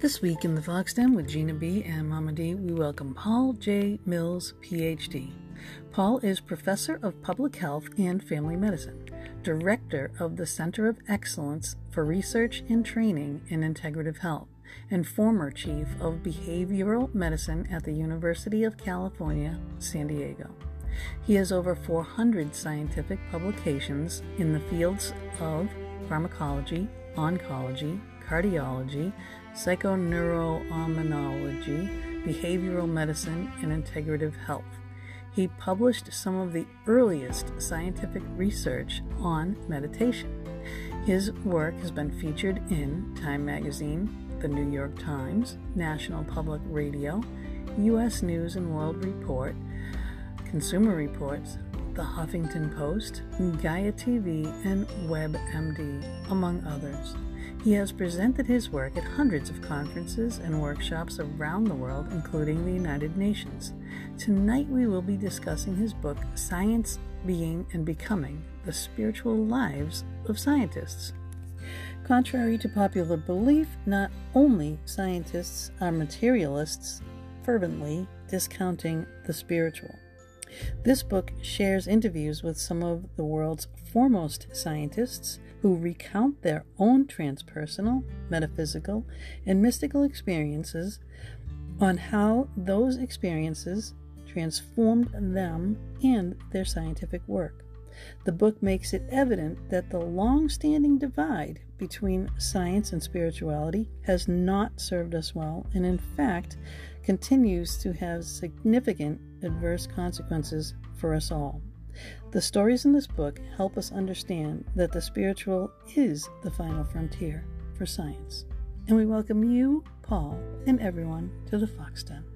This week in the Fox Den with Gina B and Mama D, we welcome Paul J. Mills, PhD. Paul is Professor of Public Health and Family Medicine, Director of the Center of Excellence for Research and Training in Integrative Health, and former Chief of Behavioral Medicine at the University of California, San Diego. He has over 400 scientific publications in the fields of pharmacology, oncology, cardiology, psychoneuroimmunology, behavioral medicine, and integrative health. He published some of the earliest scientific research on meditation. His work has been featured in Time Magazine, The New York Times, National Public Radio, U.S. News and World Report, Consumer Reports, The Huffington Post, Gaia TV, and WebMD, among others. He has presented his work at hundreds of conferences and workshops around the world, including the United Nations. Tonight we will be discussing his book, Science, Being, and Becoming The Spiritual Lives of Scientists. Contrary to popular belief, not only scientists are materialists, fervently discounting the spiritual. This book shares interviews with some of the world's foremost scientists who recount their own transpersonal, metaphysical, and mystical experiences on how those experiences transformed them and their scientific work. The book makes it evident that the long standing divide between science and spirituality has not served us well, and in fact continues to have significant adverse consequences for us all. The stories in this book help us understand that the spiritual is the final frontier for science. And we welcome you, Paul, and everyone to the Fox Den.